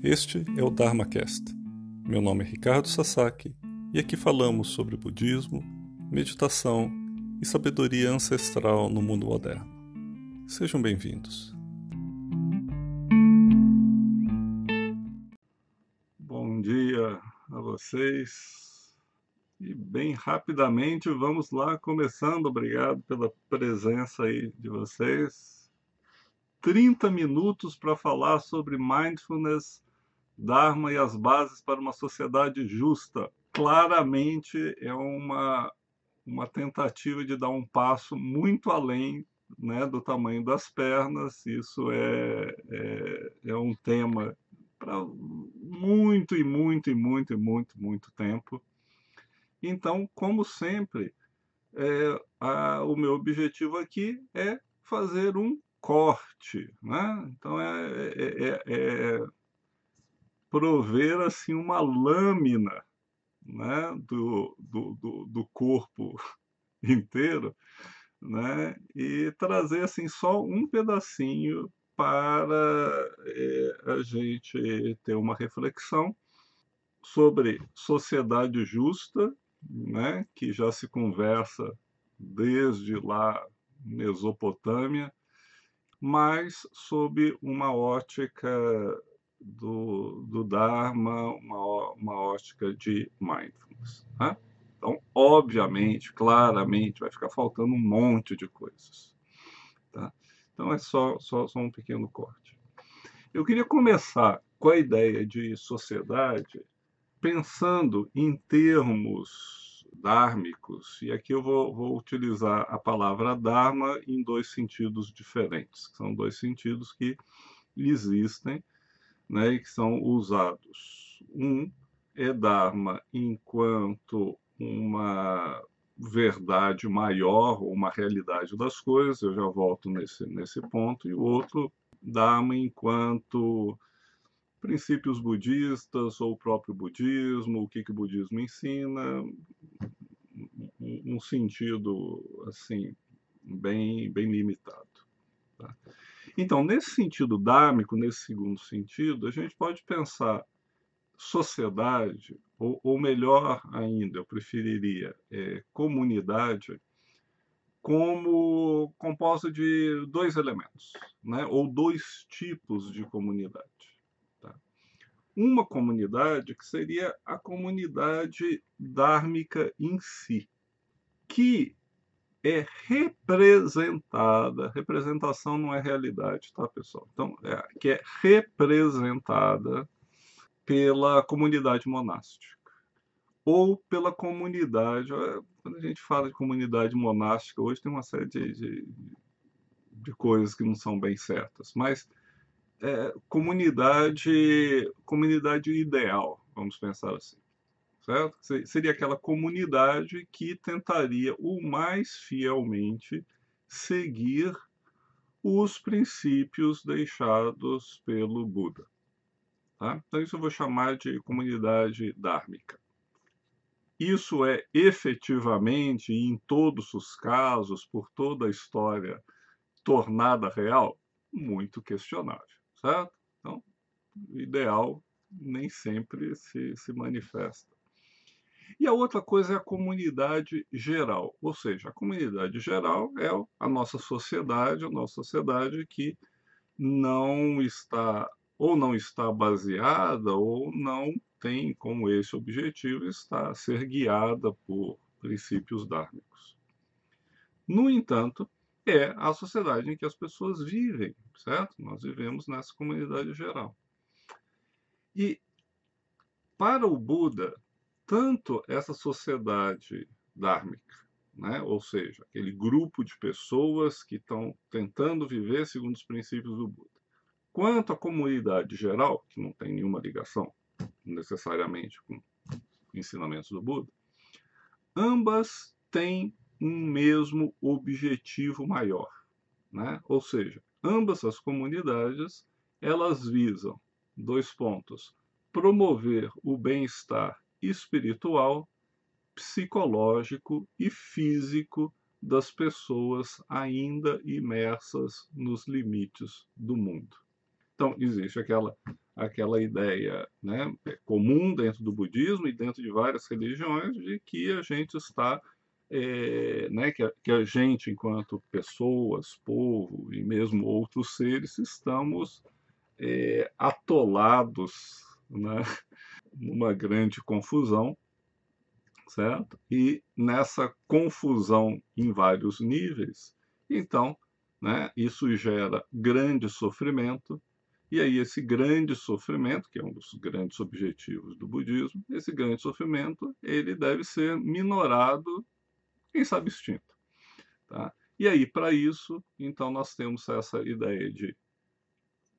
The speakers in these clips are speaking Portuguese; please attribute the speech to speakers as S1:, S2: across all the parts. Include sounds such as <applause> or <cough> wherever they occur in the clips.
S1: Este é o DharmaCast. Meu nome é Ricardo Sasaki e aqui falamos sobre budismo, meditação e sabedoria ancestral no mundo moderno. Sejam bem-vindos. Bom dia a vocês. E bem rapidamente vamos lá começando. Obrigado pela presença aí de vocês. 30 minutos para falar sobre mindfulness Dharma e as bases para uma sociedade justa. Claramente é uma, uma tentativa de dar um passo muito além né, do tamanho das pernas. Isso é, é, é um tema para muito e muito e muito e muito, muito tempo. Então, como sempre, é, a, o meu objetivo aqui é fazer um corte. Né? Então, é, é, é, é prover assim uma lâmina né, do, do, do, do corpo <laughs> inteiro né, e trazer assim só um pedacinho para é, a gente ter uma reflexão sobre sociedade justa, né, que já se conversa desde lá Mesopotâmia, mas sob uma ótica do, do Dharma, uma, uma ótica de mindfulness. Né? Então, obviamente, claramente, vai ficar faltando um monte de coisas. Tá? Então, é só, só, só um pequeno corte. Eu queria começar com a ideia de sociedade pensando em termos dármicos, e aqui eu vou, vou, utilizar a palavra Dharma em dois sentidos diferentes, são dois sentidos que existem né, e que são usados. Um é Dharma enquanto uma verdade maior, uma realidade das coisas, eu já volto nesse, nesse ponto, e o outro, Dharma enquanto princípios budistas ou o próprio budismo, o que, que o budismo ensina, um sentido assim bem, bem limitado. Tá? Então, nesse sentido dármico, nesse segundo sentido, a gente pode pensar sociedade, ou, ou melhor ainda, eu preferiria é, comunidade, como composta de dois elementos, né? ou dois tipos de comunidade. Tá? Uma comunidade que seria a comunidade dármica em si, que é representada, representação não é realidade, tá, pessoal? Então, é, que é representada pela comunidade monástica ou pela comunidade. Quando a gente fala de comunidade monástica, hoje tem uma série de, de, de coisas que não são bem certas, mas é, comunidade, comunidade ideal, vamos pensar assim certo? Seria aquela comunidade que tentaria o mais fielmente seguir os princípios deixados pelo Buda. Tá? Então, isso eu vou chamar de comunidade dármica. Isso é efetivamente, em todos os casos, por toda a história, tornada real? Muito questionável, certo? Então, o ideal nem sempre se, se manifesta. E a outra coisa é a comunidade geral, ou seja, a comunidade geral é a nossa sociedade, a nossa sociedade que não está ou não está baseada ou não tem como esse objetivo estar ser guiada por princípios dármicos. No entanto, é a sociedade em que as pessoas vivem, certo? Nós vivemos nessa comunidade geral. E para o Buda, tanto essa sociedade dármica, né? ou seja, aquele grupo de pessoas que estão tentando viver segundo os princípios do Buda, quanto a comunidade geral, que não tem nenhuma ligação necessariamente com ensinamentos do Buda, ambas têm um mesmo objetivo maior, né? Ou seja, ambas as comunidades elas visam dois pontos: promover o bem-estar espiritual, psicológico e físico das pessoas ainda imersas nos limites do mundo. Então, existe aquela, aquela ideia né, comum dentro do budismo e dentro de várias religiões de que a gente está, é, né, que, a, que a gente, enquanto pessoas, povo e mesmo outros seres, estamos é, atolados né, numa grande confusão, certo? E nessa confusão em vários níveis, então, né, isso gera grande sofrimento, e aí esse grande sofrimento, que é um dos grandes objetivos do budismo, esse grande sofrimento, ele deve ser minorado, quem sabe extinto. Tá? E aí, para isso, então nós temos essa ideia de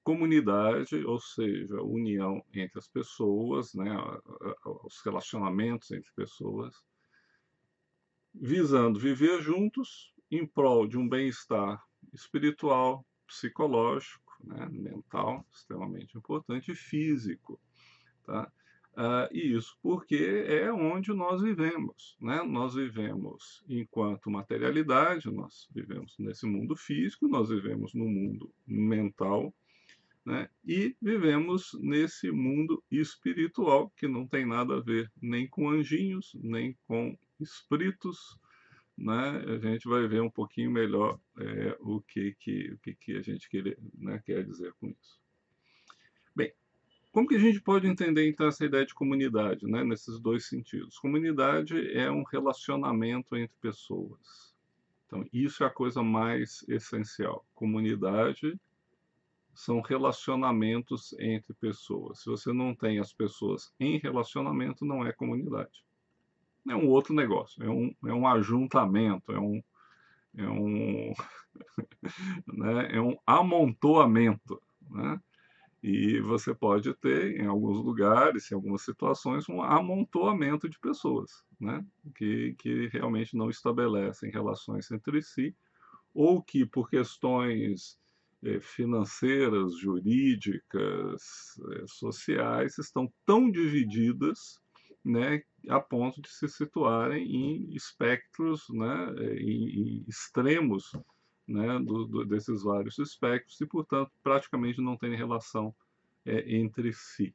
S1: comunidade, ou seja, união entre as pessoas, né, os relacionamentos entre pessoas, visando viver juntos em prol de um bem-estar espiritual, psicológico, né, mental, extremamente importante, e físico. Tá? Uh, e isso porque é onde nós vivemos. Né? Nós vivemos enquanto materialidade, nós vivemos nesse mundo físico, nós vivemos no mundo mental, né? e vivemos nesse mundo espiritual, que não tem nada a ver nem com anjinhos, nem com espíritos, né, a gente vai ver um pouquinho melhor é, o, que, que, o que, que a gente quer, né, quer dizer com isso. Bem, como que a gente pode entender então essa ideia de comunidade, né, nesses dois sentidos? Comunidade é um relacionamento entre pessoas. Então, isso é a coisa mais essencial. Comunidade são relacionamentos entre pessoas. Se você não tem as pessoas em relacionamento, não é comunidade é um outro negócio, é um, é um ajuntamento, é um, é um, <laughs> né, é um amontoamento. Né? E você pode ter, em alguns lugares, em algumas situações, um amontoamento de pessoas né? que, que realmente não estabelecem relações entre si, ou que, por questões financeiras, jurídicas, eh, sociais, estão tão divididas né, a ponto de se situarem em espectros, né, em, em extremos né, do, do, desses vários espectros e, portanto, praticamente não tem relação é, entre si,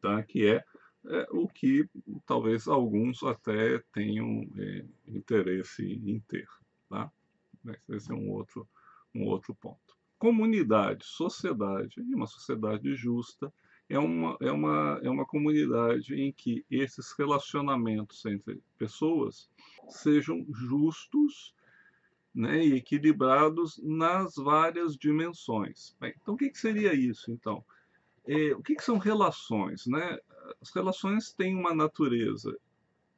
S1: tá? que é, é, o que talvez alguns até tenham é, interesse em ter. Tá? Esse é um outro, um outro ponto. Comunidade, sociedade, e uma sociedade justa é uma, é, uma, é uma comunidade em que esses relacionamentos entre pessoas sejam justos né, e equilibrados nas várias dimensões. Bem, então, o que, que, seria isso, então? É, o que, que, são relações? Né? As relações têm uma natureza,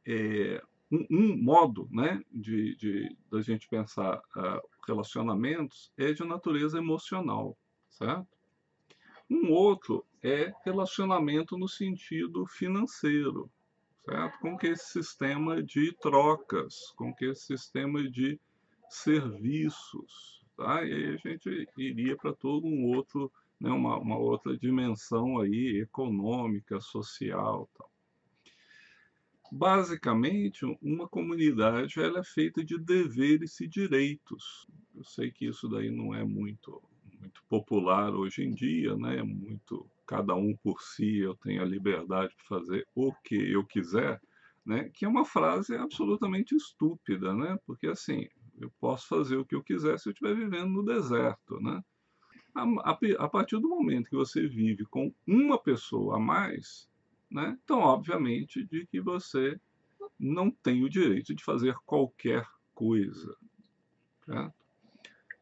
S1: é, um, um, modo né, de, de, de gente pensar uh, relacionamentos é de natureza emocional, certo? Um outro é relacionamento no sentido financeiro, certo? Com que esse sistema de trocas, com que esse sistema de serviços, tá? E aí a gente iria para todo um outro, né, uma, uma outra dimensão aí econômica, social, tal. Basicamente, uma comunidade ela é feita de deveres e direitos. Eu sei que isso daí não é muito muito popular hoje em dia, né? Muito cada um por si, eu tenho a liberdade de fazer o que eu quiser, né? Que é uma frase absolutamente estúpida, né? Porque assim, eu posso fazer o que eu quiser se eu estiver vivendo no deserto, né? A, a, a partir do momento que você vive com uma pessoa a mais, né? Então, obviamente, de que você não tem o direito de fazer qualquer coisa, certo?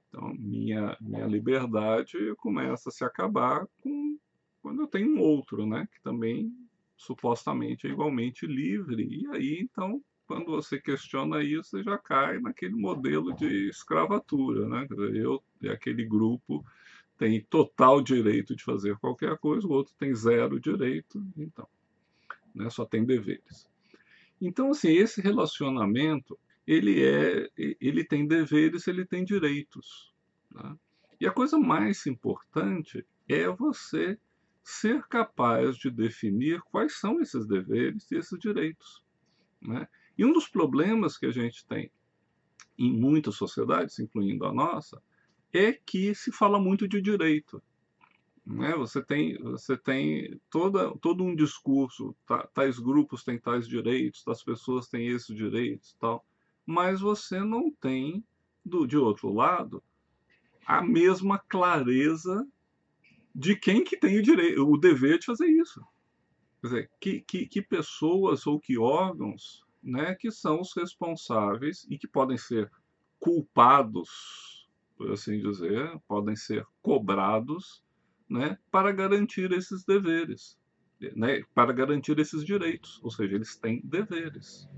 S1: Então, minha, minha liberdade começa a se acabar com, quando eu tenho um outro, né? Que também supostamente é igualmente livre. E aí, então, quando você questiona isso, você já cai naquele modelo de escravatura, né? Eu e aquele grupo tem total direito de fazer qualquer coisa, o outro tem zero direito, então, né? Só tem deveres. Então, assim, esse relacionamento ele é, ele tem deveres, ele tem direitos. Né? E a coisa mais importante é você ser capaz de definir quais são esses deveres e esses direitos. Né? E um dos problemas que a gente tem em muitas sociedades, incluindo a nossa, é que se fala muito de direito. Né? Você tem, você tem toda, todo um discurso, tais grupos têm tais direitos, as pessoas têm esses direitos tal, mas você não tem, do, de outro lado, a mesma clareza de quem que tem o direito, o dever de fazer isso. Quer dizer, que, que, que pessoas ou que órgãos né, que são os responsáveis e que podem ser culpados, por assim dizer, podem ser cobrados né, para garantir esses deveres, né, para garantir esses direitos, ou seja, eles têm deveres.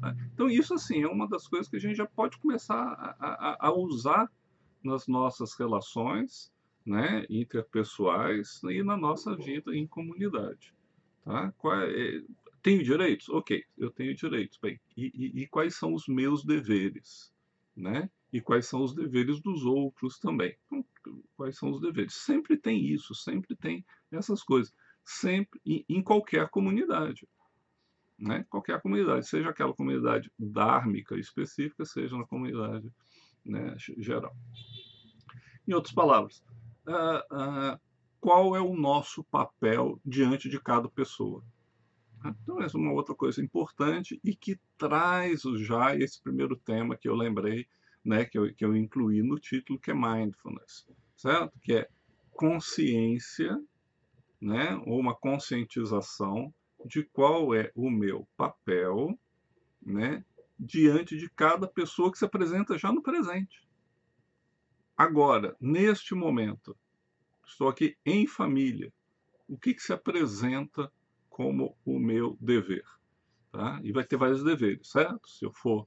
S1: Né? Então, isso assim é uma das coisas que a gente já pode começar a, a, a usar nas nossas relações né, interpessoais e na nossa vida em comunidade. Tá? É, tenho direitos? Ok, eu tenho direitos. Bem, e, e, e, quais são os meus deveres? Né? E quais são os deveres dos outros também? Então, quais são os deveres? Sempre tem isso, sempre tem essas coisas. Sempre, em, em qualquer comunidade. Né? Qualquer comunidade, seja aquela comunidade dármica específica, seja na comunidade né, geral. Em outras palavras, uh, uh, qual é o nosso papel diante de cada pessoa? Então, essa é uma outra coisa importante e que traz já esse primeiro tema que eu lembrei, né, que, eu, que eu incluí no título, que é Mindfulness, certo? Que é consciência, né, ou uma conscientização de qual é o meu papel, né, diante de cada pessoa que se apresenta já no presente. Agora, neste momento, estou aqui em família. O que, que se apresenta como o meu dever? Tá? E vai ter vários deveres, certo? Se eu for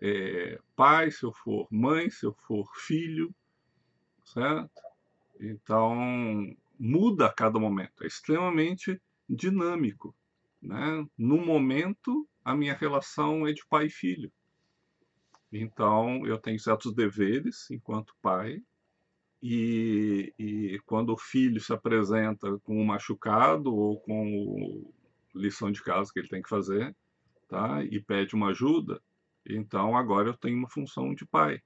S1: é, pai, se eu for mãe, se eu for filho, certo? Então, muda a cada momento, é extremamente dinâmico. Né? No momento, a minha relação é de pai e filho. Então, eu tenho certos deveres enquanto pai, e, e, quando o filho se apresenta com um machucado ou com lição de casa que ele tem que fazer, tá? E pede uma ajuda, então agora eu tenho uma função de pai,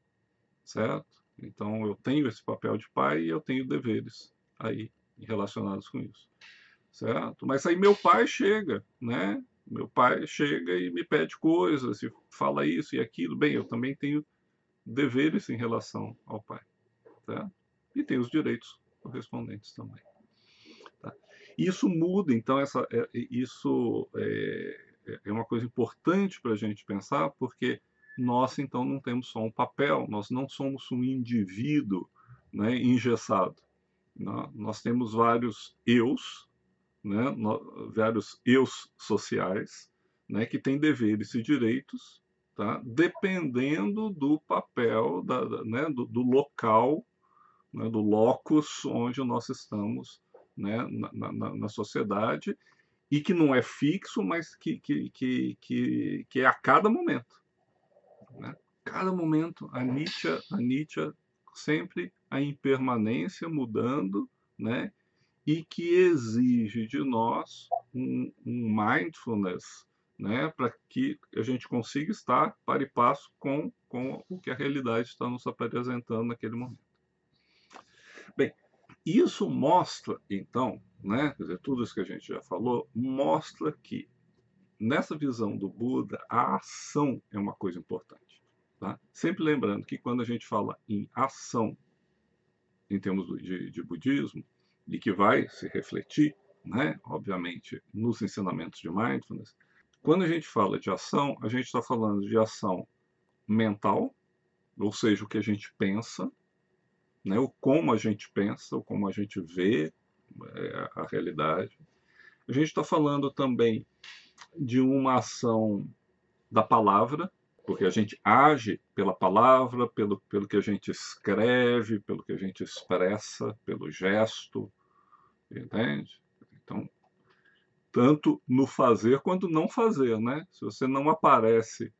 S1: certo? Então eu tenho esse papel de pai e eu tenho deveres aí relacionados com isso, certo? Mas aí meu pai chega, né? Meu pai chega e me pede coisas, e fala isso e aquilo. Bem, eu também tenho deveres em relação ao pai, certo? e tem os direitos correspondentes também. Tá? Isso muda, então, essa, é, isso é, é uma coisa importante para a gente pensar, porque nós, então, não temos só um papel, nós não somos um indivíduo né, engessado. Nós temos vários eus, né, vários eus sociais, né, que têm deveres e direitos, tá? dependendo do papel, da, da né, do, do local né, do locus onde nós estamos né, na, na, na, sociedade e que não é fixo, mas que, que, que, que, que é a cada momento. Né? Cada momento, a Nietzsche, a Nietzsche sempre a impermanência mudando, né? e que exige de nós um, um mindfulness né? para que a gente consiga estar para e passo com, com o que a realidade está nos apresentando naquele momento. Bem, isso mostra, então, né, quer dizer, tudo isso que a gente já falou, mostra que nessa visão do Buda, a ação é uma coisa importante. Tá? Sempre lembrando que quando a gente fala em ação, em termos de, de budismo, e que vai se refletir, né, obviamente, nos ensinamentos de mindfulness, quando a gente fala de ação, a gente está falando de ação mental, ou seja, o que a gente pensa, né, o como a gente pensa, o como a gente vê é, a realidade. A gente está falando também de uma ação da palavra, porque a gente age pela palavra, pelo, pelo que a gente escreve, pelo que a gente expressa, pelo gesto, entende? Então, tanto no fazer quanto não fazer, né? Se você não aparece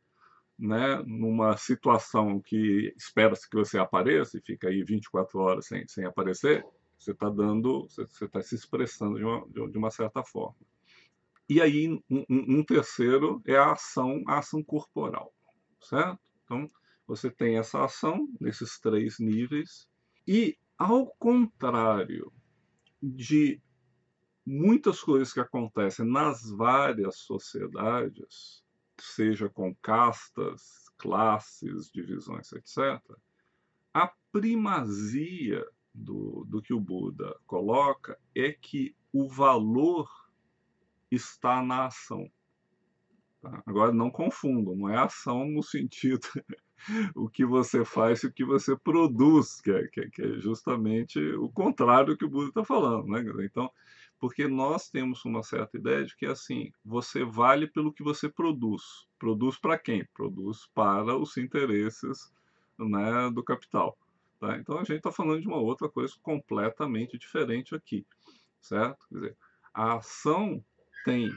S1: né, numa situação que espera-se que você apareça e fica aí 24 horas sem, sem aparecer, você está dando, você está se expressando de uma, de uma certa forma. E aí, um, um, terceiro é a ação, a ação corporal, certo? Então, você tem essa ação nesses três níveis. E, ao contrário de muitas coisas que acontecem nas várias sociedades, seja com castas, classes, divisões, etc., a primazia do, do que o Buda coloca é que o valor está na ação. Tá? Agora, não confundam, não é ação no sentido <laughs> o que você faz e o que você produz, que é, que é, que é justamente o contrário do que o Buda está falando. Né? Então, porque nós temos uma certa ideia de que assim você vale pelo que você produz. Produz para quem? Produz para os interesses né, do capital. Tá? Então a gente está falando de uma outra coisa completamente diferente aqui, certo? Quer dizer, a ação tem,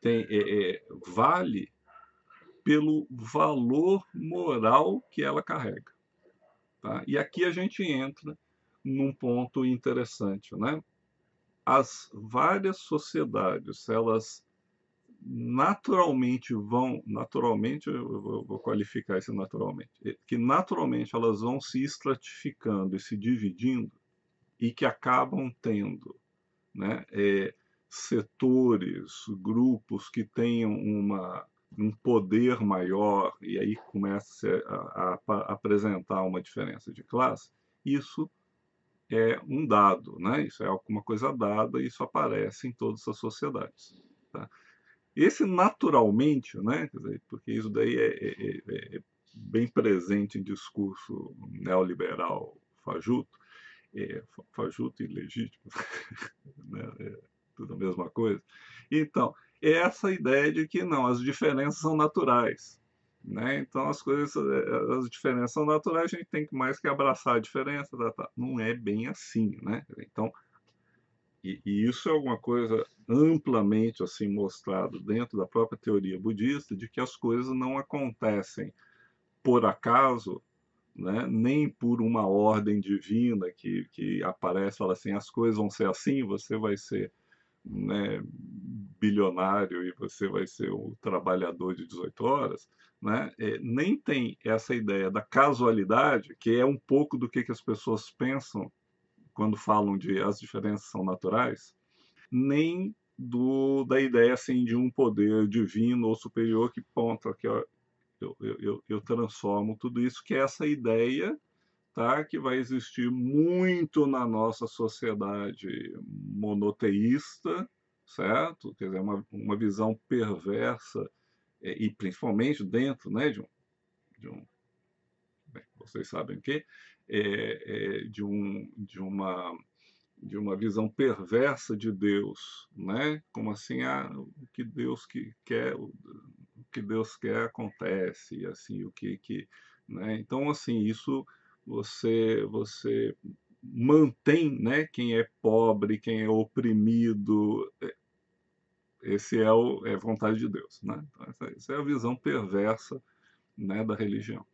S1: tem é, é, vale pelo valor moral que ela carrega. Tá? E aqui a gente entra num ponto interessante, né? As várias sociedades, elas naturalmente vão, naturalmente, eu vou qualificar isso naturalmente, que naturalmente elas vão se estratificando e se dividindo e que acabam tendo né, é, setores, grupos que tenham uma um poder maior e aí começa a, a, a, apresentar uma diferença de classe, isso é um dado, né? Isso é alguma coisa dada e isso aparece em todas as sociedades. Tá? Esse naturalmente, né? Porque isso daí é, é, é, é, bem presente em discurso neoliberal fajuto, é, fajuto e legítimo, <laughs> né? É tudo a mesma coisa. Então, essa ideia de que não, as diferenças são naturais. Né? Então as coisas, eh, as diferenças são naturais, a gente tem que mais que abraçar a diferença. Tá, tá. Não é bem assim, né? Então, e, e, isso é alguma coisa amplamente assim mostrado dentro da própria teoria budista de que as coisas não acontecem por acaso, né? Nem por uma ordem divina que que aparece, fala assim, as coisas vão ser assim, você vai ser né, bilionário e você vai ser o trabalhador de 18 horas, né, é, nem tem essa ideia da casualidade, que é um pouco do que, que as pessoas pensam quando falam de as diferenças são naturais, nem do, da ideia assim, de um poder divino ou superior que ponta que eu, eu, eu, transformo tudo isso, que é essa ideia tá? que vai existir muito na nossa sociedade monoteísta, certo? Quer dizer, uma, uma visão perversa, é, e principalmente dentro né, de um, de um bem, vocês sabem o que, é, é, de, um, de, uma, de uma visão perversa de Deus, né? Como assim, ah, o que Deus que quer, o que Deus quer acontece, assim, o que que, né? Então, assim, isso você você mantém né, quem é pobre, quem é oprimido. É, esse é, o, é vontade de Deus. Né? Então, essa, essa, é a visão perversa né, da religião.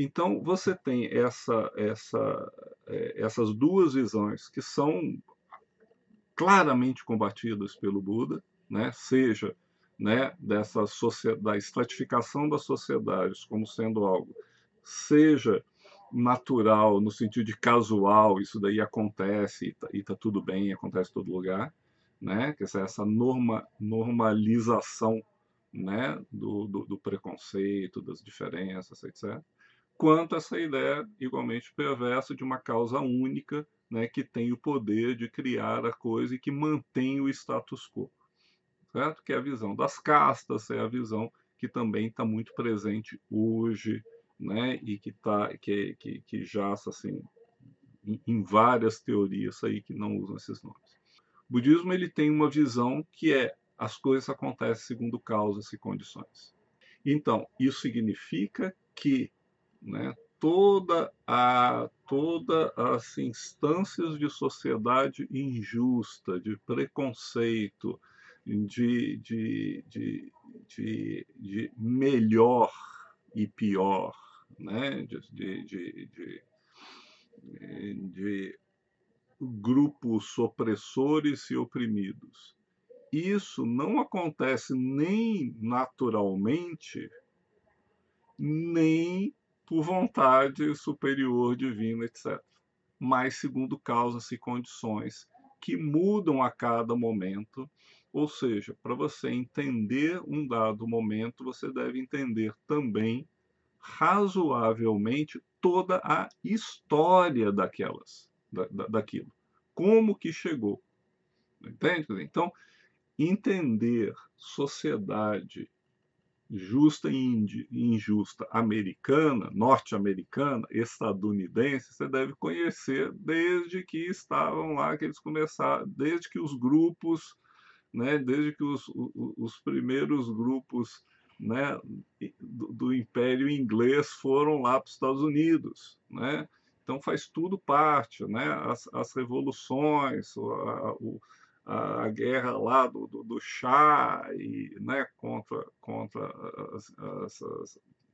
S1: Então, você tem essa, essa, é, essas duas visões que são claramente combatidas pelo Buda, né? seja né, dessa da estratificação das sociedades como sendo algo, seja natural, no sentido de casual, isso daí acontece e tá, e tá tudo bem, acontece em todo lugar, né? Que essa, essa norma, normalização né? Do, do, do, preconceito, das diferenças, etc. Quanto essa ideia igualmente perversa de uma causa única, né? Que tem o poder de criar a coisa e que mantém o status quo, certo? Que é a visão das castas, é a visão que também está muito presente hoje né, e que, tá, que, que, que assim, em, em várias teorias aí que não usam esses nomes. O budismo ele tem uma visão que é as coisas acontecem segundo causas e condições. Então, isso significa que né, toda a, todas as instâncias de sociedade injusta, de preconceito, de, de, de, de, de melhor e pior, né, de, de, de, de grupos opressores e oprimidos. Isso não acontece nem naturalmente, nem por vontade superior divina, etc. mas segundo causas e condições que mudam a cada momento. Ou seja, para você entender um dado momento, você deve entender também razoavelmente toda a história daquelas, da, da, daquilo. Como que chegou. Entende? Então, entender sociedade justa e injusta americana, norte-americana, estadunidense, você deve conhecer desde que estavam lá, que eles começaram, desde que os grupos, né, desde que os, os, os primeiros grupos né, do, do, Império Inglês foram lá para os Estados Unidos, né? Então faz tudo parte, né? As, as revoluções, a, a, guerra lá do, do, do chá e, né, contra, contra as, as,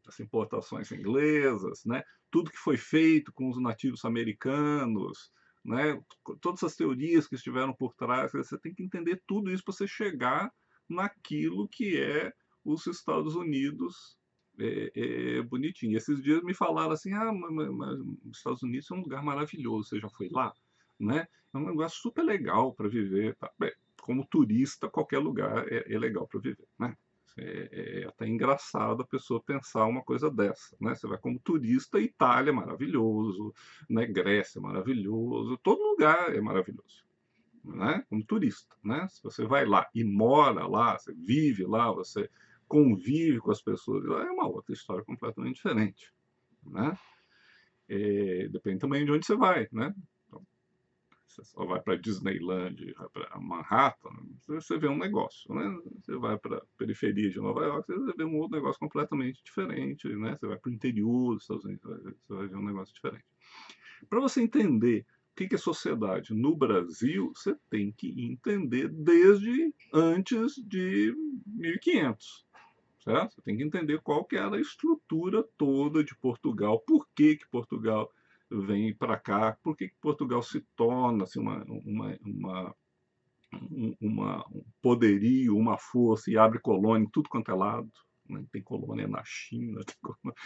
S1: as, importações inglesas, né? Tudo que foi feito com os nativos americanos, né? Todas as teorias que estiveram por trás, você tem que entender tudo isso para você chegar naquilo que é os Estados Unidos é, é, bonitinho. Esses dias me falaram assim, ah, mas, mas, os Estados Unidos é um lugar maravilhoso, você já foi lá? Né? É um lugar super legal para viver. Tá? Bem, como turista, qualquer lugar é, é legal para viver. Né? É, é, até engraçado a pessoa pensar uma coisa dessa. Né? Você vai como turista, Itália é maravilhoso, né? Grécia é maravilhoso, todo lugar é maravilhoso. Né? Como turista. Né? Se você vai lá e mora lá, você vive lá, você convive com as pessoas, é uma outra história completamente diferente, né? É, depende também de onde você vai, né? Você só vai para Disneyland, para Manhattan, você vê um negócio, né? Você vai para periferia de Nova York, você vê um outro negócio completamente diferente, né? Você vai para o interior dos Estados Unidos, você vai ver um negócio diferente. Para você entender o que é sociedade no Brasil, você tem que entender desde antes de 1500 certo? Você tem que entender qual que era a estrutura toda de Portugal, por que, que Portugal vem para cá, por que, Portugal se torna assim, uma, uma, uma, uma, um poderio, uma força e abre colônia em tudo quanto é lado. Né? Tem colônia na China, colônia,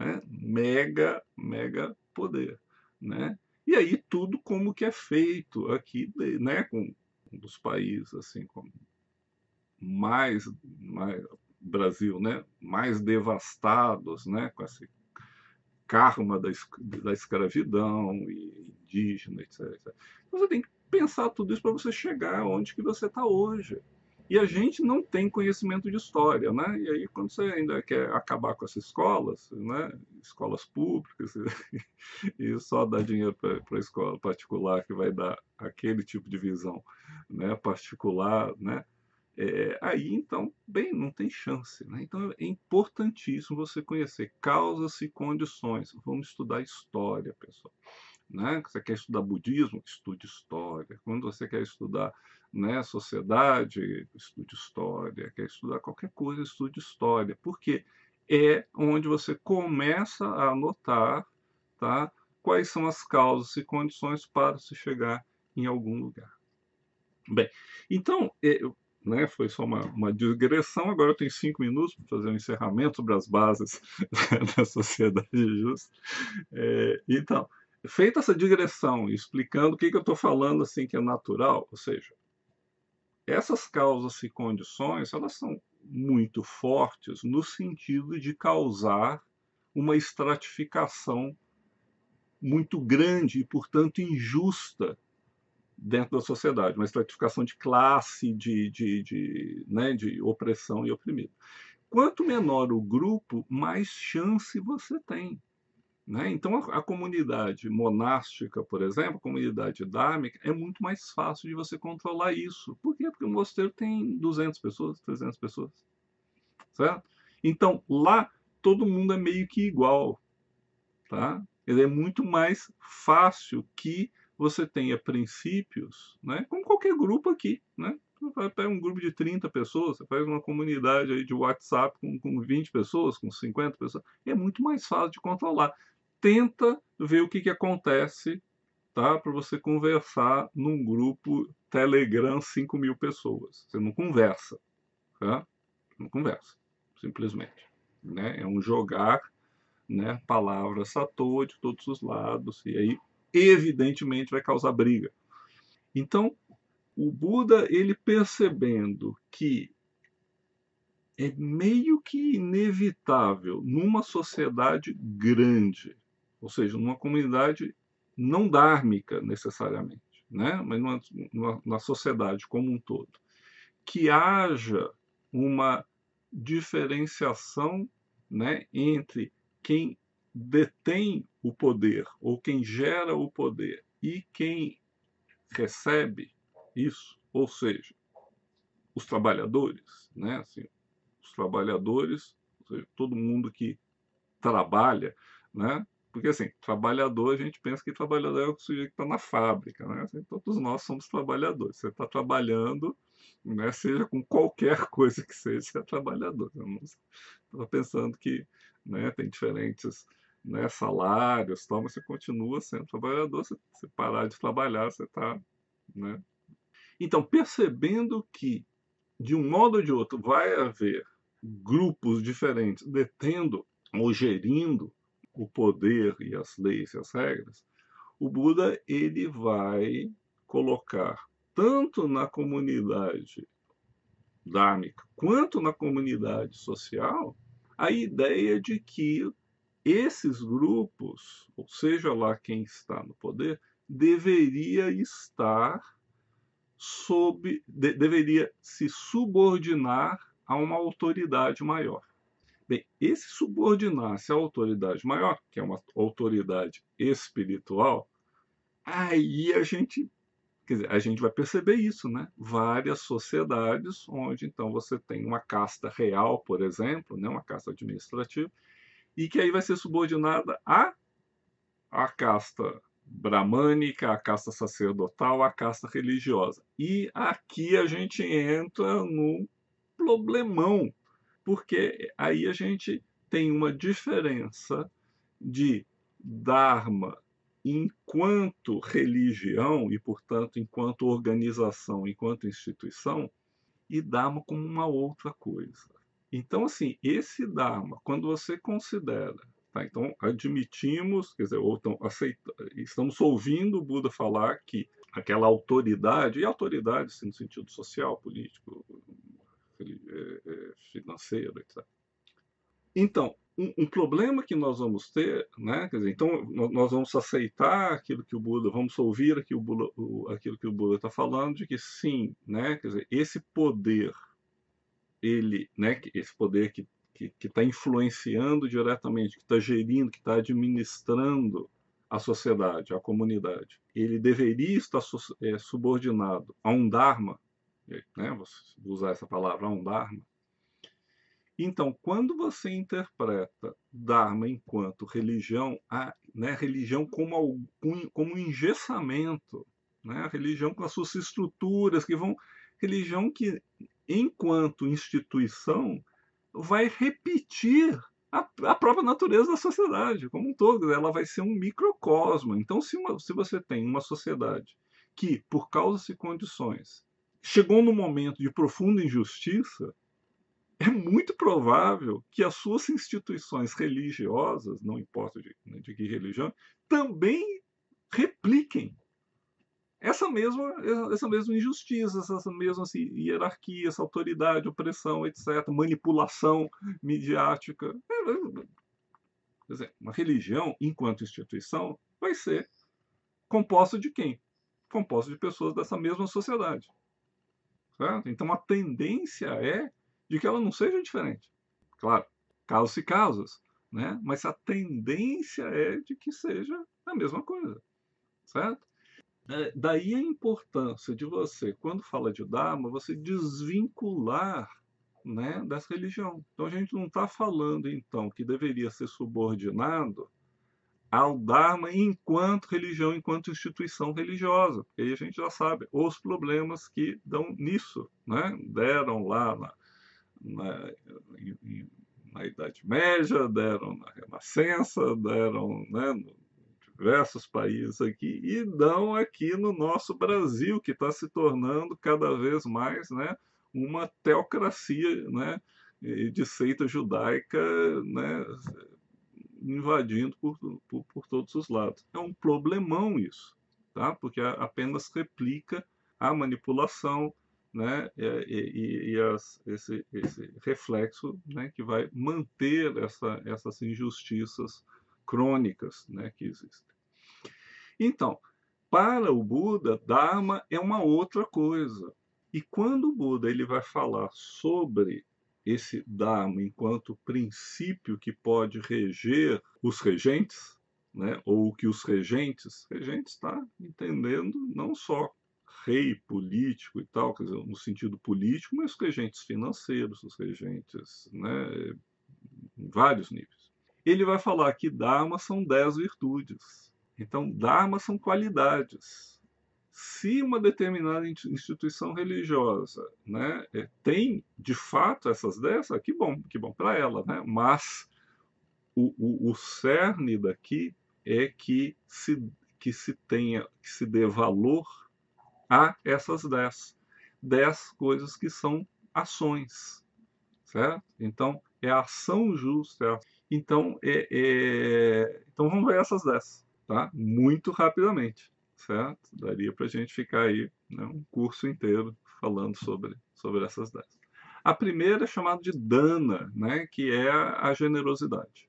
S1: né? mega, mega poder. Né? E aí tudo como que é feito aqui, né? com um dos países assim como mais, mais Brasil, né, mais devastados, né, com esse karma da, da escravidão e indígena, etc, etc. Então, você tem que pensar tudo isso para você chegar onde que você está hoje. E a gente não tem conhecimento de história, né? E aí quando você ainda quer acabar com essas escolas, né? Escolas públicas <laughs> e só dar dinheiro para a escola particular que vai dar aquele tipo de visão, né? Particular, né? É, aí então, bem, não tem chance. Né? Então é importantíssimo você conhecer causas e condições. Vamos estudar história, pessoal. Né? Você quer estudar budismo? Estude história. Quando você quer estudar né, sociedade, estude história. Quer estudar qualquer coisa, estude história. Porque é onde você começa a anotar tá, quais são as causas e condições para se chegar em algum lugar. Bem, então, é, né? Foi só uma, uma digressão. Agora eu tenho cinco minutos para fazer um encerramento sobre as bases <laughs> da sociedade justa. É, então, feita essa digressão, explicando o que, que eu estou falando assim que é natural, ou seja, essas causas e condições elas são muito fortes no sentido de causar uma estratificação muito grande e, portanto, injusta dentro da sociedade, uma estratificação de classe, de, de, de, né, de opressão e oprimido. Quanto menor o grupo, mais chance você tem. Né? Então, a, a, comunidade monástica, por exemplo, a comunidade dármica, é muito mais fácil de você controlar isso. Por quê? Porque o mosteiro tem 200 pessoas, 300 pessoas. Certo? Então, lá, todo mundo é meio que igual. Tá? Ele é muito mais fácil que você tenha princípios, né, como qualquer grupo aqui, né? Você pega um grupo de 30 pessoas, você faz uma comunidade aí de WhatsApp com, com 20 pessoas, com 50 pessoas, é muito mais fácil de controlar. Tenta ver o que, que acontece tá? para você conversar num grupo Telegram 5 mil pessoas. Você não conversa. Tá? Não conversa, simplesmente. Né? É um jogar né, palavras à toa de todos os lados, e aí evidentemente vai causar briga. Então, o Buda, ele percebendo que é meio que inevitável numa sociedade grande, ou seja, numa comunidade não dármica necessariamente, né? mas numa, numa, na sociedade como um todo, que haja uma diferenciação né, entre quem detém o poder ou quem gera o poder e quem recebe isso, ou seja, os trabalhadores, né? Assim, os trabalhadores, seja, todo mundo que trabalha, né? Porque assim, trabalhador, a gente pensa que trabalhador é o sujeito que está na fábrica, né? Assim, todos nós somos trabalhadores. Você está trabalhando, né? Seja com qualquer <laughs> coisa que seja, você é trabalhador. Eu pensando que, né? Tem diferentes né, salários, tal, mas você continua sendo trabalhador. Se você parar de trabalhar, você está, né? Então, percebendo que de um modo ou de outro vai haver grupos diferentes detendo ou gerindo o poder e as leis e as regras, o Buda ele vai colocar tanto na comunidade dharmica quanto na comunidade social a ideia de que esses grupos, ou seja lá quem está no poder, deveria estar sob, de, deveria se subordinar a uma autoridade maior. Bem, esse subordinar-se à autoridade maior, que é uma autoridade espiritual, aí a gente, quer dizer, a gente vai perceber isso, né? Várias sociedades onde então você tem uma casta real, por exemplo, né, uma casta administrativa, e que aí vai ser subordinada à a casta bramânica, a casta sacerdotal, a casta religiosa. E aqui a gente entra num problemão, porque aí a gente tem uma diferença de Dharma enquanto religião e, portanto, enquanto organização, enquanto instituição, e Dharma como uma outra coisa. Então, assim, esse Dharma, quando você considera, tá? então admitimos, quer dizer, ou então, aceita, estamos ouvindo o Buda falar que aquela autoridade, e autoridade assim, no sentido social, político, é, é, financeiro, etc. Então, um, um, problema que nós vamos ter, né? Dizer, então nós vamos aceitar aquilo que o Buda, vamos ouvir aquilo, o Buda, aquilo que o Buda está falando, de que sim, né? Quer dizer, esse poder, ele, né? Esse poder que que está influenciando diretamente, que está gerindo, que está administrando a sociedade, a comunidade, ele deveria estar é, subordinado a um Dharma né, vou usar essa palavra, um Dharma. Então, quando você interpreta Dharma enquanto religião, a né, religião como, algum, como um engessamento, né, a religião com as suas estruturas, que vão. Religião que, enquanto instituição, vai repetir a, a, própria natureza da sociedade como um todo. Ela vai ser um microcosmo. Então, se, uma, se você tem uma sociedade que, por causas e condições, chegou no momento de profunda injustiça, é muito provável que as suas instituições religiosas, não importa de, né, de que religião, também repliquem essa mesma, essa mesma injustiça, essa mesma assim, hierarquia, essa autoridade, opressão, etc., manipulação midiática. É, é, quer dizer, uma religião, enquanto instituição, vai ser composta de quem? Composta de pessoas dessa mesma sociedade. Certo? Então a tendência é de que ela não seja diferente. Claro, casos e casos, né? mas a tendência é de que seja a mesma coisa. Certo? É, daí a importância de você, quando fala de Dharma, você desvincular né, dessa religião. Então a gente não está falando então que deveria ser subordinado ao Dharma enquanto religião, enquanto instituição religiosa. Porque aí a gente já sabe os problemas que dão nisso, né? deram lá na, na, na Idade Média, deram na Renascença, deram né, em diversos países aqui, e dão aqui no nosso Brasil, que está se tornando cada vez mais né, uma teocracia né, de seita judaica né, invadindo por, por, por todos os lados. É um problemão isso, tá? porque apenas replica a manipulação né, e, e, e as, esse, esse, reflexo né, que vai manter essa, essas injustiças crônicas né, que existem. Então, para o Buda, Dharma é uma outra coisa. E quando o Buda ele vai falar sobre esse Dharma enquanto princípio que pode reger os regentes, né, ou que os regentes, regentes está entendendo não só rei político e tal, quer dizer, no sentido político, mas os regentes financeiros, os regentes, né, em vários níveis. Ele vai falar que Dharma são dez virtudes. Então, Dharma são qualidades. Se uma determinada instituição religiosa né, é, tem, de fato, essas dez, ah, que bom, que bom para ela, né? mas o, o, o cerne daqui é que se, que se tenha, que se dê valor a essas dez. Dez coisas que são ações, certo? Então, é a ação justa. É então, é, é... então, vamos ver essas dez, tá? Muito rapidamente, certo? Daria para a gente ficar aí né, um curso inteiro falando sobre, sobre essas dez. A primeira é chamada de dana, né, que é a generosidade.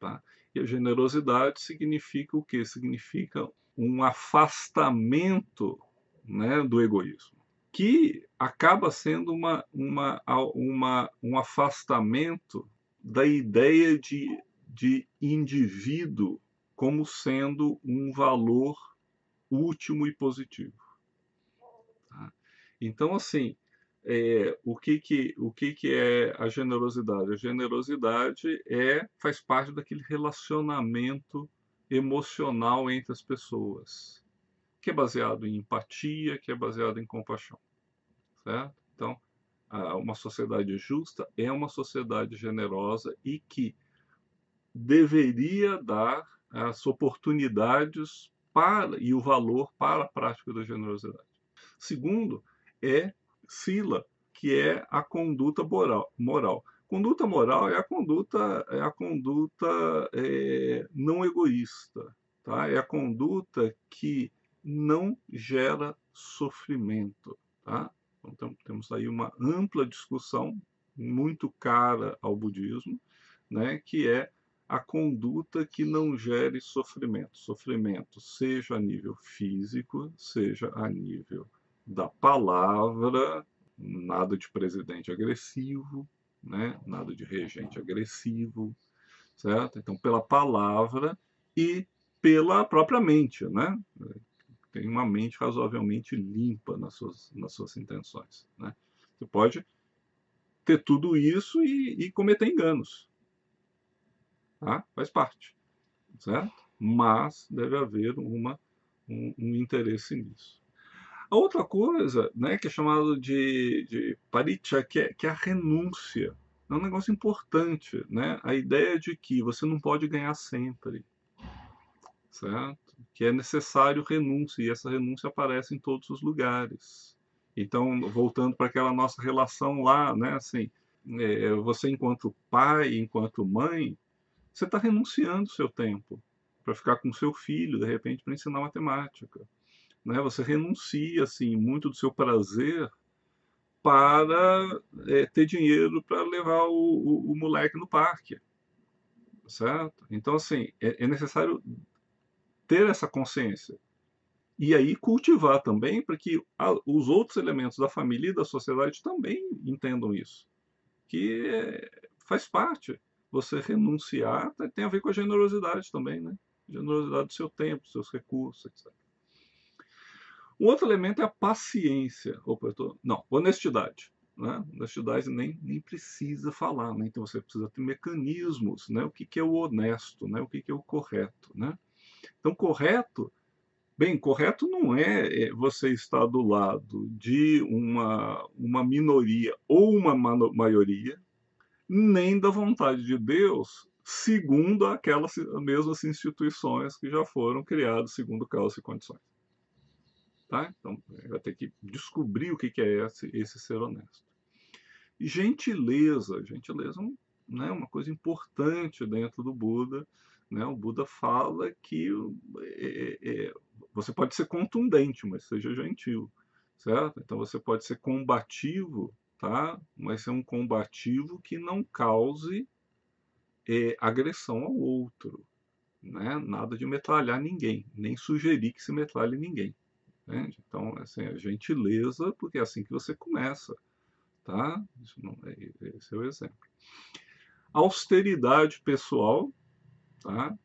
S1: Tá? E a generosidade significa o quê? Significa um afastamento né, do egoísmo, que acaba sendo uma, uma, uma, um afastamento da ideia de, de indivíduo como sendo um valor último e positivo. Tá? Então, assim, é, o, que, que, o que, que é a generosidade? A generosidade é, faz parte daquele relacionamento emocional entre as pessoas que é baseado em empatia, que é baseado em compaixão. Certo? Então, uma sociedade justa é uma sociedade generosa e que deveria dar as oportunidades para e o valor para a prática da generosidade. Segundo, é sila, que é a conduta moral. moral. Conduta moral é a conduta, é a conduta é, não egoísta, tá? É a conduta que não gera sofrimento. Tá? Então, temos aí uma ampla discussão, muito cara ao budismo, né, que é a conduta que não gere sofrimento. Sofrimento, seja a nível físico, seja a nível da palavra, nada de presidente agressivo, né? nada de regente agressivo, certo? Então, pela palavra e pela própria mente, né? tem uma mente razoavelmente limpa nas suas, nas suas intenções. Né? Você pode ter tudo isso e, e cometer enganos. Tá? Faz parte. Certo? Mas deve haver uma, um, um interesse nisso. A outra coisa, né, que é chamado de, de paricha, que é, que é a renúncia. É um negócio importante, né? A ideia de que você não pode ganhar sempre, certo? que é necessário renúncia, e essa renúncia aparece em todos os lugares. Então, voltando para aquela nossa relação lá, né, assim, é, você enquanto pai, enquanto mãe, você está renunciando seu tempo para ficar com seu filho, de repente, para ensinar matemática. Né? Você renuncia, assim, muito do seu prazer para é, ter dinheiro para levar o, o, o, moleque no parque, certo? Então, assim, é, é necessário ter essa consciência. E aí cultivar também para que os outros elementos da família e da sociedade também entendam isso. Que é, faz parte. Você renunciar tem a ver com a generosidade também, né? Generosidade do seu tempo, dos seus recursos, etc. Um outro elemento é a paciência. Opa, tô... Não, honestidade. Né? Honestidade nem, nem precisa falar, né? então você precisa ter mecanismos, né? o que, que é o honesto, né? o que, que é o correto. Né? Então, correto, bem, correto não é, é você estar do lado de uma, uma minoria ou uma maioria, nem da vontade de Deus, segundo aquelas mesmas instituições que já foram criadas segundo causas e condições. Tá? Então, vai ter que descobrir o que é esse, esse ser honesto. Gentileza. Gentileza né, uma coisa importante dentro do Buda. Né? O Buda fala que é, é, você pode ser contundente, mas seja gentil, certo? Então você pode ser combativo, tá? Mas ser um combativo que não cause é, agressão ao outro, né? Nada de metralhar ninguém, nem sugerir que se metralhe ninguém. Entende? Então, assim, a gentileza, porque é assim que você começa, tá? Não, é, esse é o exemplo. Austeridade pessoal, tá?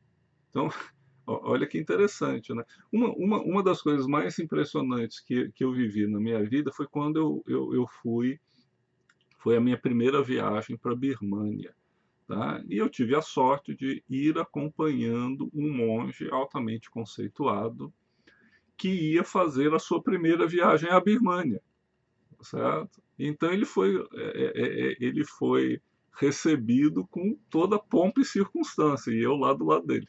S1: Então, <laughs> olha que interessante, né? Uma, uma, uma das coisas mais impressionantes que, que eu vivi na minha vida foi quando eu, eu, eu fui, foi a minha primeira viagem para a Birmânia. Tá? E eu tive a sorte de ir acompanhando um monge altamente conceituado que ia fazer a sua primeira viagem à Birmânia, certo? Então ele foi, é, é, é ele foi recebido com toda pompa e circunstância, e eu lá do lado dele.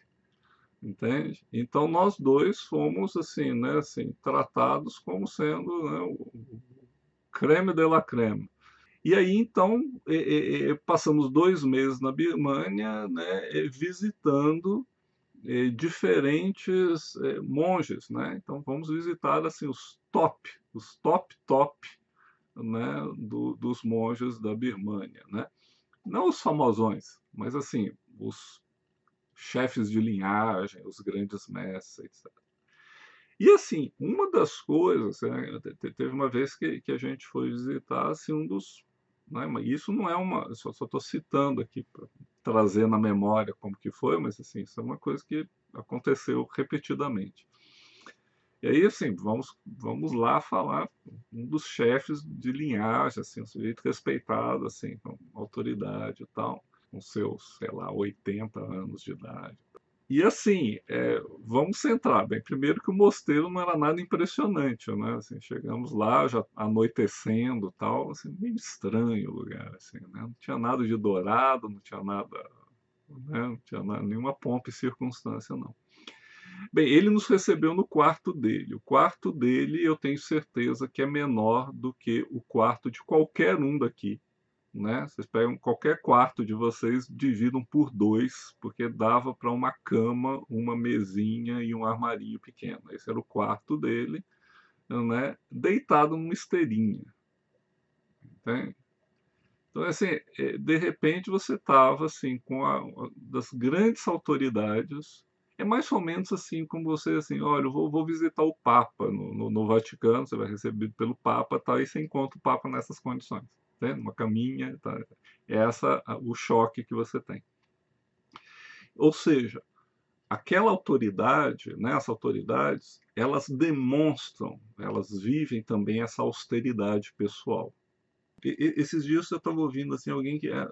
S1: Entende? Então nós dois fomos assim, né, assim, tratados como sendo né, o creme de la creme. E aí, então, é, é, passamos dois meses na Birmânia, né, visitando é, diferentes monges, né? Então, vamos visitar assim os top, os top top, né, do, dos monges da Birmânia, né? Não os famosões, mas assim os chefes de linhagem, os grandes mestres, etc. E assim, uma das coisas, né, teve uma vez que, que a gente foi visitar assim, um dos né? Isso não é uma. Só estou citando aqui para trazer na memória como que foi, mas assim, isso é uma coisa que aconteceu repetidamente. E aí, assim, vamos, vamos lá falar um dos chefes de linhagem, assim, um sujeito respeitado, assim, com autoridade e tal, com seus, sei lá, 80 anos de idade. E assim, é, vamos centrar. Bem, primeiro que o mosteiro não era nada impressionante, né? Assim, chegamos lá, já anoitecendo tal, assim, meio estranho o lugar, assim, né? Não tinha nada de dourado, não tinha nada, né? não tinha nada, nenhuma pompa e circunstância, não. Bem, ele nos recebeu no quarto dele. O quarto dele, eu tenho certeza que é menor do que o quarto de qualquer um daqui né? Vocês pegam qualquer quarto de vocês, dividam por dois, porque dava para uma cama, uma mesinha e um armarinho pequeno. Esse era o quarto dele, né? Deitado numa esteirinha. Entende? Então, assim, é, de repente você estava assim com a, das grandes autoridades. É mais ou menos assim como você assim, olha, eu vou, vou visitar o Papa no, no, no Vaticano, você vai recebido pelo Papa, tá? E você encontra o Papa nessas condições né? caminha. Tá? É essa o choque que você tem. Ou seja, aquela autoridade, né, as autoridades, elas demonstram, elas vivem também essa austeridade pessoal. E, esses dias eu estava ouvindo assim alguém que é,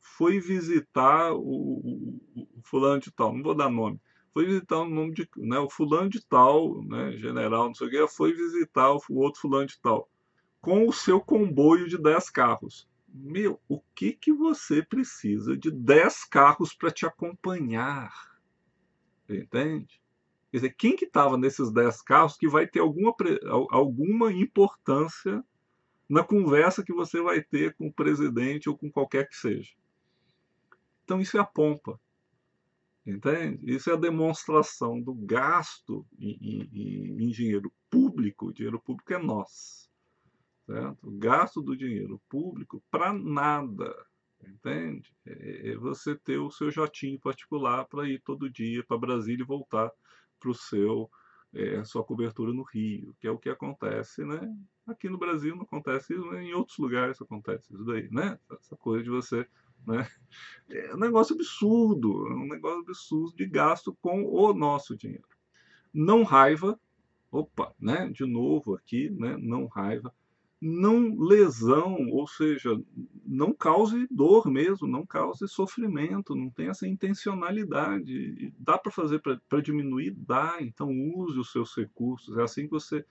S1: foi visitar o, o, o, fulano de tal, não vou dar nome, foi visitar o nome de, né, o fulano de tal, né, general, não sei o que, foi visitar o, o outro fulano de tal com o seu comboio de 10 carros. Meu, o que, que você precisa de 10 carros para te acompanhar? Entende? Quer dizer, quem que estava nesses 10 carros que vai ter alguma, alguma importância na conversa que você vai ter com o presidente ou com qualquer que seja? Então isso é a pompa. Entende? Isso é a demonstração do gasto em, em, em dinheiro público. O dinheiro público é nosso certo? O gasto do dinheiro público para nada, entende? É, é você ter o seu jatinho particular para ir todo dia para Brasília e voltar para o seu é, sua cobertura no Rio, que é o que acontece, né? Aqui no Brasil não acontece isso, em outros lugares acontece isso daí, né? Essa coisa de você, né? É um negócio absurdo, é um negócio absurdo de gasto com o nosso dinheiro. Não raiva, opa, né? De novo aqui, né? Não raiva não lesão, ou seja, não cause dor mesmo, não cause sofrimento, não tem essa intencionalidade. Dá para fazer para diminuir? Dá, então use os seus recursos. É assim que você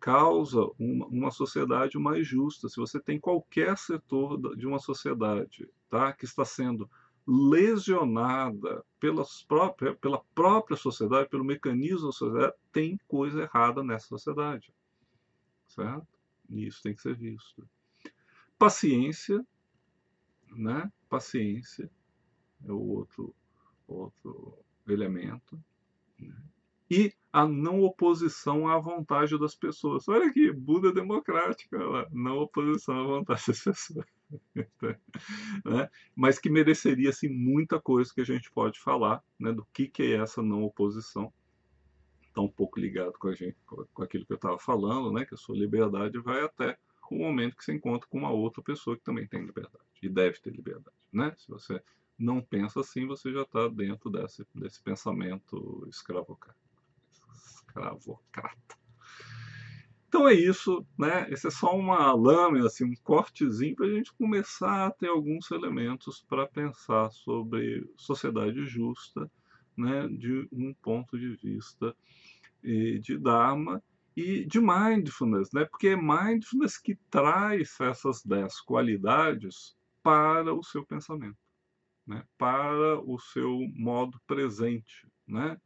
S1: causa uma, uma sociedade mais justa. Se você tem qualquer setor de uma sociedade tá, que está sendo lesionada pelas pela própria sociedade, pelo mecanismo da sociedade, tem coisa errada nessa sociedade. Certo? E isso tem que ser visto. Paciência, né? paciência é o outro, outro elemento. Né? E a não oposição à vontade das pessoas. Olha aqui, Buda democrática, não oposição à vontade das pessoas. <laughs> né? Mas que mereceria assim, muita coisa que a gente pode falar né, do que, que é essa não oposição. Está um pouco ligado com, a gente, com aquilo que eu estava falando, né, que a sua liberdade vai até o momento que você encontra com uma outra pessoa que também tem liberdade e deve ter liberdade. Né? Se você não pensa assim, você já está dentro desse, desse pensamento escravocrata. Então é isso, né? Esse é só uma lâmina, assim, um cortezinho para a gente começar a ter alguns elementos para pensar sobre sociedade justa, né? De um ponto de vista de Dharma e de mindfulness, né? Porque é mindfulness que traz essas dez qualidades para o seu pensamento né, para o seu modo presente. Né?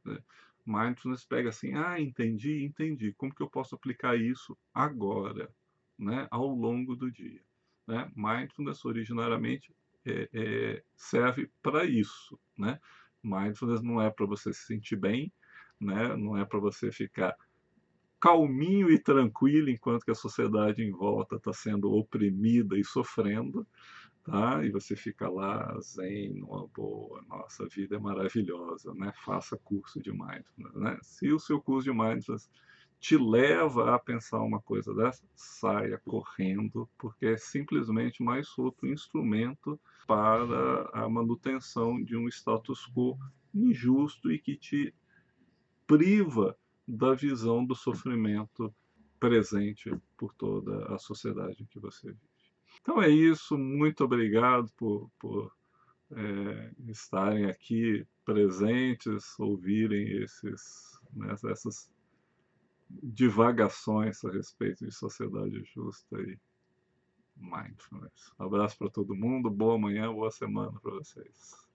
S1: Mindfulness pega assim, ah, entendi, entendi. Como que eu posso aplicar isso agora, né, ao longo do dia? Né? Mindfulness originariamente é, é, serve para isso. Né? Mindfulness não é para você se sentir bem, né? não é para você ficar calminho e tranquilo enquanto que a sociedade em volta está sendo oprimida e sofrendo, tá? E você fica lá zen, numa boa, nossa, vida é maravilhosa, né? Faça curso de mindfulness, né? Se o seu curso de mindfulness te leva a pensar uma coisa dessa, saia correndo, porque é simplesmente mais outro instrumento para a manutenção de um status quo injusto e que te priva da visão do sofrimento presente por toda a sociedade em que você vive. Então é isso, muito obrigado por, por é, estarem aqui presentes, ouvirem esses, né, essas divagações a respeito de sociedade justa e mindfulness. Abraço para todo mundo, boa manhã, boa semana para vocês.